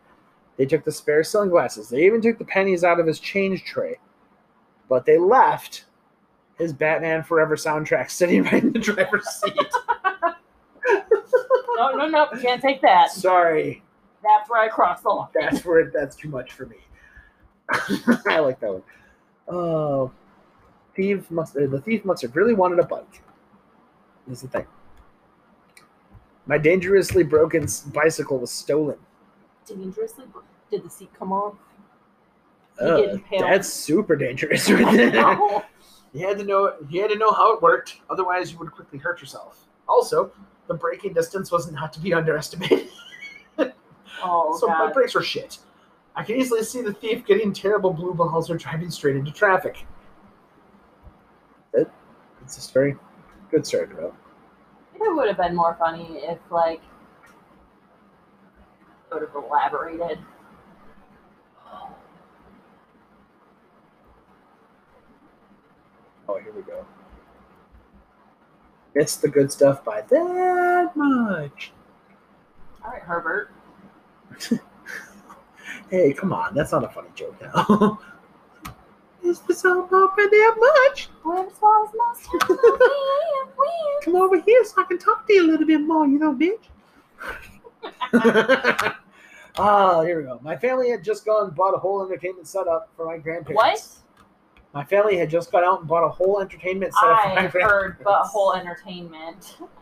They took the spare sunglasses. They even took the pennies out of his change tray. But they left his Batman Forever soundtrack sitting right in the driver's seat. No, no, no, you can't take that. Sorry, That's where I cross the line. that's where that's too much for me. I like that one. Oh, thief must uh, the thief must have really wanted a bike. Is the thing. My dangerously broken bicycle was stolen. Dangerously, bro- did the seat come off? Uh, that's super dangerous right there. No. You had to know you had to know how it worked, otherwise you would quickly hurt yourself. Also, the braking distance was not to be underestimated. Oh so my brakes were shit. I can easily see the thief getting terrible blue balls or driving straight into traffic. It, it's a story. Good story, bro. It would have been more funny if like would have elaborated. Oh, here we go. It's the good stuff by that much. All right, Herbert. Hey, come on, that's not a funny joke now. Is this all about by that much? When swallows must have a. Come over here so I can talk to you a little bit more, you know, bitch. Ah, here we go. My family had just gone and bought a whole entertainment setup for my grandparents. What? My family had just gone out and bought a whole entertainment setup for my I heard grandparents. but whole entertainment.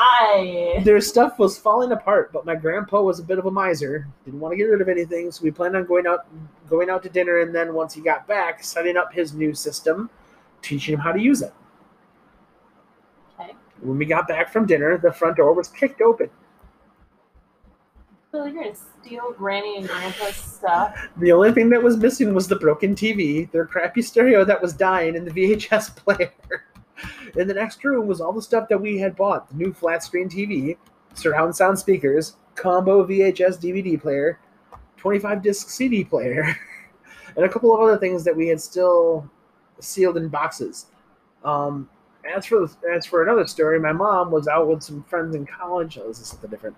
I Their stuff was falling apart, but my grandpa was a bit of a miser. Didn't want to get rid of anything, so we planned on going out going out to dinner and then once he got back, setting up his new system, teaching him how to use it. okay. When we got back from dinner, the front door was kicked open. So you're gonna steal Granny and Grandpa's stuff? The only thing that was missing was the broken TV, their crappy stereo that was dying, and the VHS player. In the next room was all the stuff that we had bought the new flat screen TV, surround sound speakers, combo VHS DVD player, 25 disc CD player, and a couple of other things that we had still sealed in boxes. Um, as for as for another story, my mom was out with some friends in college. Oh, this is something different.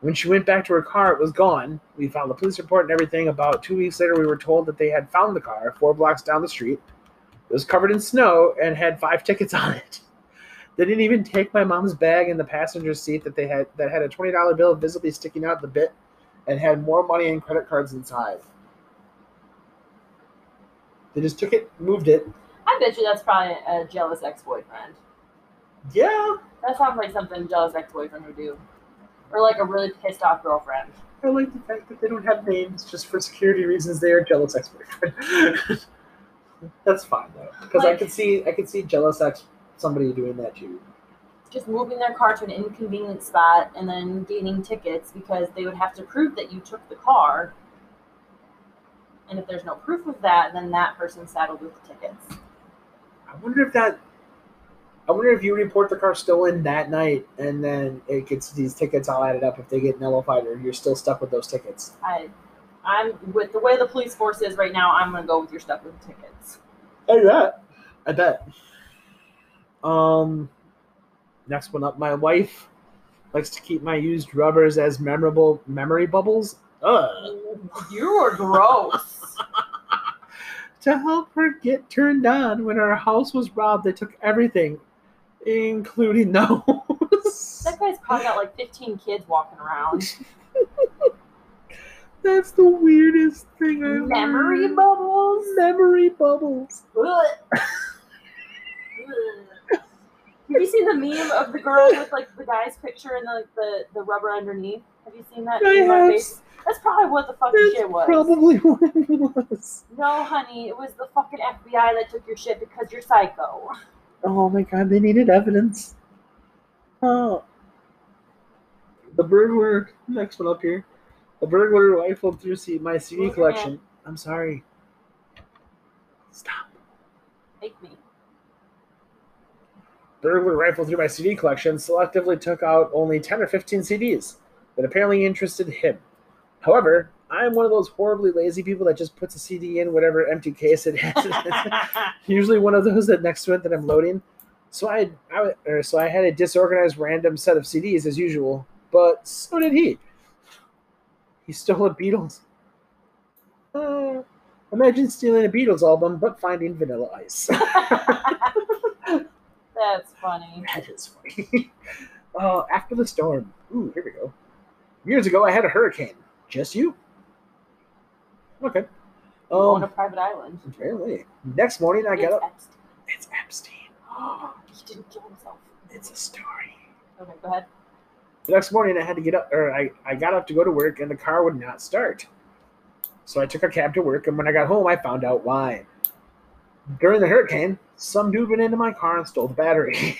When she went back to her car, it was gone. We filed a police report and everything. About two weeks later, we were told that they had found the car four blocks down the street. It was covered in snow and had five tickets on it. They didn't even take my mom's bag in the passenger seat that they had that had a twenty dollar bill visibly sticking out the bit and had more money and credit cards inside. They just took it, moved it. I bet you that's probably a jealous ex-boyfriend. Yeah, That sounds like something a jealous ex-boyfriend would do, or like a really pissed off girlfriend. I like the fact that they don't have names just for security reasons. They are jealous ex boyfriend. That's fine though, because I could see I could see jealous ex somebody doing that too. Just moving their car to an inconvenient spot and then gaining tickets because they would have to prove that you took the car. And if there's no proof of that, then that person's saddled with the tickets. I wonder if that. I wonder if you report the car stolen that night and then it gets these tickets all added up if they get nullified or you're still stuck with those tickets. I, I'm with the way the police force is right now. I'm gonna go with your stuff with the tickets. I bet. I bet. Um, next one up. My wife likes to keep my used rubbers as memorable memory bubbles. Ugh. You are gross. to help her get turned on when our house was robbed, they took everything, including those. that guy's probably got like 15 kids walking around. That's the weirdest thing I've Memory heard. bubbles. Memory bubbles. Ugh. Have you seen the meme of the girl with like the guy's picture and like the, the rubber underneath? Have you seen that? I have. That's probably what the fucking That's shit was. probably what it was. No, honey, it was the fucking FBI that took your shit because you're psycho. Oh my god, they needed evidence. Oh. The bird burglar, next one up here. The burglar rifled through C- my CD collection. I'm sorry. Stop. Make me. Burglar rifled through my CD collection, selectively took out only 10 or 15 CDs that apparently interested him. However, I am one of those horribly lazy people that just puts a CD in whatever empty case it has. Usually one of those that next to it that I'm loading. So I, I or so I had a disorganized random set of CDs as usual, but so did he. He stole a Beatles. Uh, imagine stealing a Beatles album but finding Vanilla Ice. That's funny. That is funny. uh, after the storm. Ooh, here we go. Years ago, I had a hurricane. Just you? Okay. You own a Um, private island. apparently. Next morning, I It's got up. Epstein. It's Epstein. he didn't kill himself. It's a story. Okay, go ahead. The next morning, I had to get up, or I, I got up to go to work, and the car would not start. So I took a cab to work, and when I got home, I found out why. During the hurricane, some dude went into my car and stole the battery.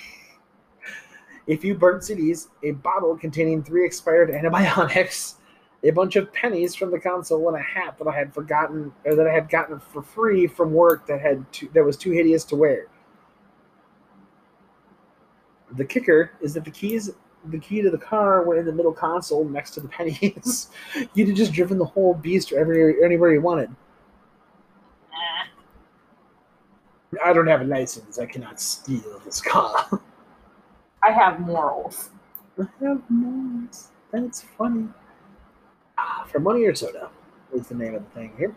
a few burnt CDs, a bottle containing three expired antibiotics, a bunch of pennies from the console, and a hat that I had forgotten, or that I had gotten for free from work that had too, that was too hideous to wear. The kicker is that the keys the key to the car were in the middle console next to the pennies. You'd have just driven the whole beast everywhere, anywhere you wanted. Nah. I don't have a license. I cannot steal this car. I have morals. I have morals. That's funny. Ah, for money or soda was the name of the thing here.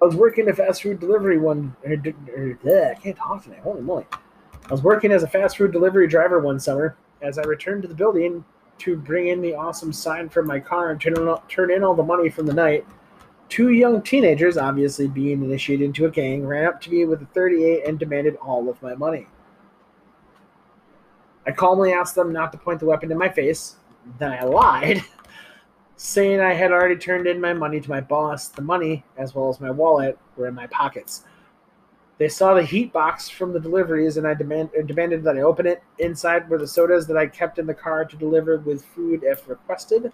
I was working a fast food delivery one. Or, or, bleh, I can't talk tonight. Holy moly! I was working as a fast food delivery driver one summer. As I returned to the building to bring in the awesome sign from my car and turn turn in all the money from the night, two young teenagers, obviously being initiated into a gang, ran up to me with a 38 and demanded all of my money. I calmly asked them not to point the weapon in my face. Then I lied, saying I had already turned in my money to my boss. The money, as well as my wallet, were in my pockets. They saw the heat box from the deliveries, and I demand, demanded that I open it. Inside were the sodas that I kept in the car to deliver with food if requested.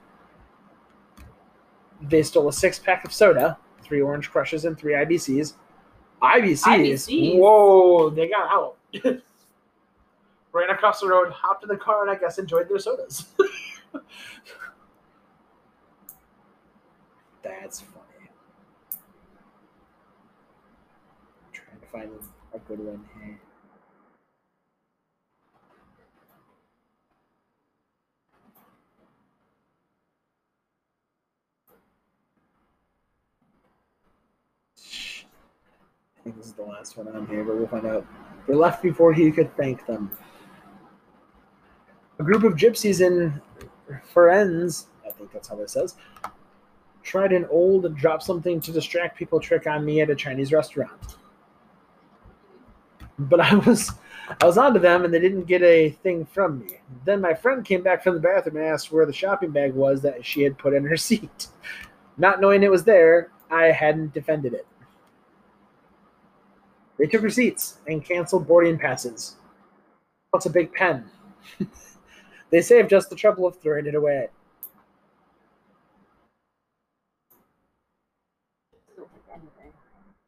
They stole a six pack of soda, three orange crushes, and three IBCs. IBCs? IBCs? Whoa, they got out. Ran across the road, hopped in the car, and I guess enjoyed their sodas. That's find a good one here. I think this is the last one on here, but we'll find out. They left before he could thank them. A group of gypsies in Firenze, I think that's how it says, tried an old drop something to distract people trick on me at a Chinese restaurant. But I was I was onto them and they didn't get a thing from me. Then my friend came back from the bathroom and asked where the shopping bag was that she had put in her seat. Not knowing it was there, I hadn't defended it. They took receipts and canceled boarding passes. What's a big pen? they saved us the trouble of throwing it away.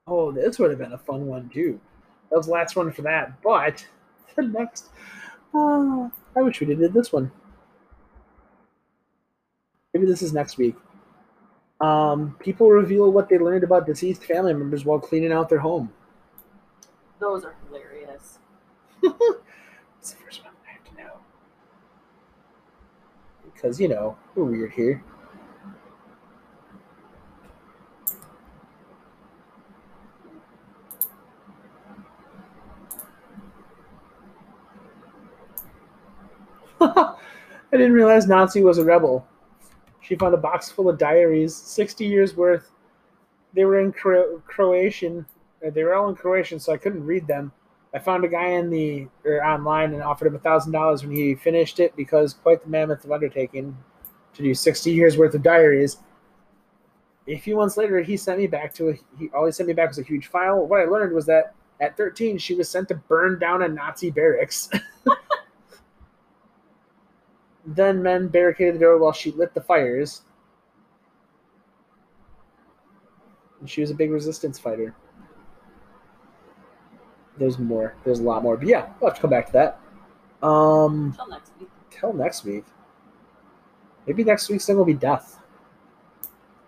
Oh, this would have been a fun one too. That was the last one for that. But the next, oh, I wish we did this one. Maybe this is next week. Um, people reveal what they learned about deceased family members while cleaning out their home. Those are hilarious. It's the first one I have to know. Because, you know, we're weird here. I didn't realize Nazi was a rebel. She found a box full of diaries, 60 years worth. They were in Cro- Croatian. uh, They were all in Croatian, so I couldn't read them. I found a guy in the or online and offered him a thousand dollars when he finished it because quite the mammoth of undertaking to do 60 years worth of diaries. A few months later, he sent me back to a. He always sent me back was a huge file. What I learned was that at 13, she was sent to burn down a Nazi barracks. then men barricaded the door while she lit the fires. And she was a big resistance fighter. There's more. There's a lot more. But yeah, we'll have to come back to that. Um, Until next week. till next week. Maybe next week's thing will be death.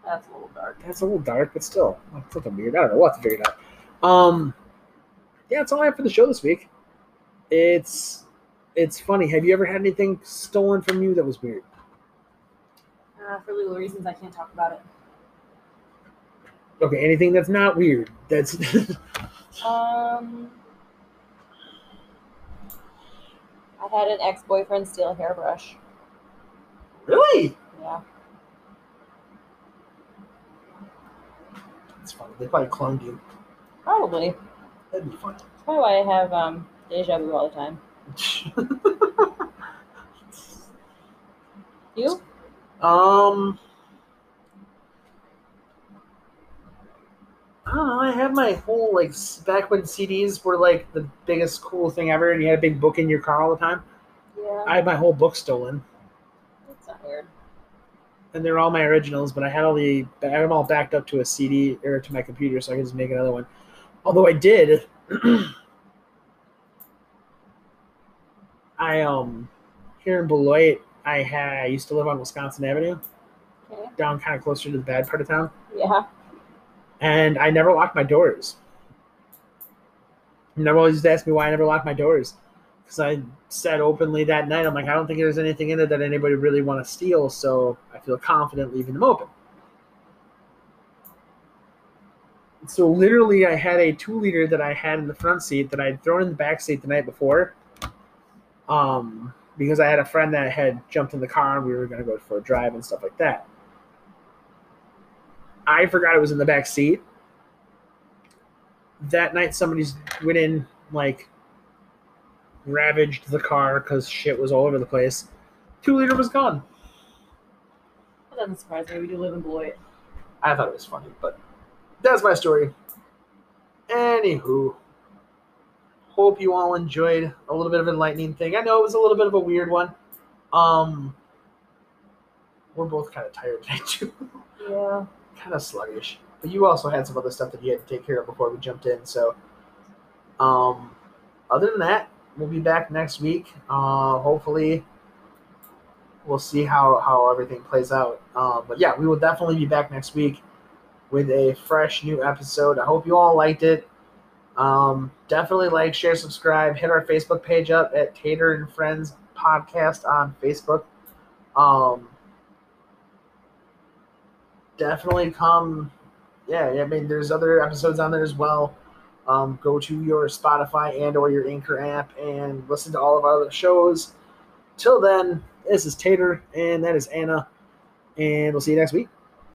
That's a little dark. That's a little dark, but still, that's something weird. I don't know what to figure it out. Um, yeah, that's all I have for the show this week. It's it's funny. Have you ever had anything stolen from you that was weird? Uh, for legal reasons, I can't talk about it. Okay, anything that's not weird. That's Um, I've had an ex-boyfriend steal a hairbrush. really. Yeah. It's funny. They probably cloned you. Probably. That'd be fun. That's probably why I have um, deja vu all the time. You? um. I don't know. I have my whole like back when CDs were like the biggest cool thing ever, and you had a big book in your car all the time. Yeah. I had my whole book stolen, That's not weird. and they're all my originals. But I had all the I had them all backed up to a CD or to my computer, so I could just make another one. Although I did, I um here in Beloit, I had I used to live on Wisconsin Avenue, Okay. down kind of closer to the bad part of town. Yeah. and I never locked my doors. And everyone used to ask me why I never locked my doors. Because I said openly that night, I'm like, I don't think there's anything in it that anybody really want to steal, so I feel confident leaving them open. So literally, I had a two liter that I had in the front seat that I'd thrown in the back seat the night before. Um, because I had a friend that had jumped in the car and we were going to go for a drive and stuff like that. I forgot it was in the back seat. That night, somebody's went in, like, ravaged the car because shit was all over the place. Two liter was gone. That doesn't surprise me. We do live in Beloit. I thought it was funny, but that's my story. Anywho, hope you all enjoyed a little bit of enlightening thing. I know it was a little bit of a weird one. Um, we're both kind of tired today too. Yeah. kind of sluggish. But you also had some other stuff that you had to take care of before we jumped in. So, um, other than that, we'll be back next week. Uh, hopefully, we'll see how how everything plays out. Um, but yeah, we will definitely be back next week with a fresh new episode. I hope you all liked it. Um, definitely like, share, subscribe. Hit our Facebook page up at Tater and Friends Podcast on Facebook. Um, definitely come. Yeah, I mean, there's other episodes on there as well. Um, go to your Spotify and or your Anchor app and listen to all of our other shows. Till then, this is Tater and that is Anna, and we'll see you next week.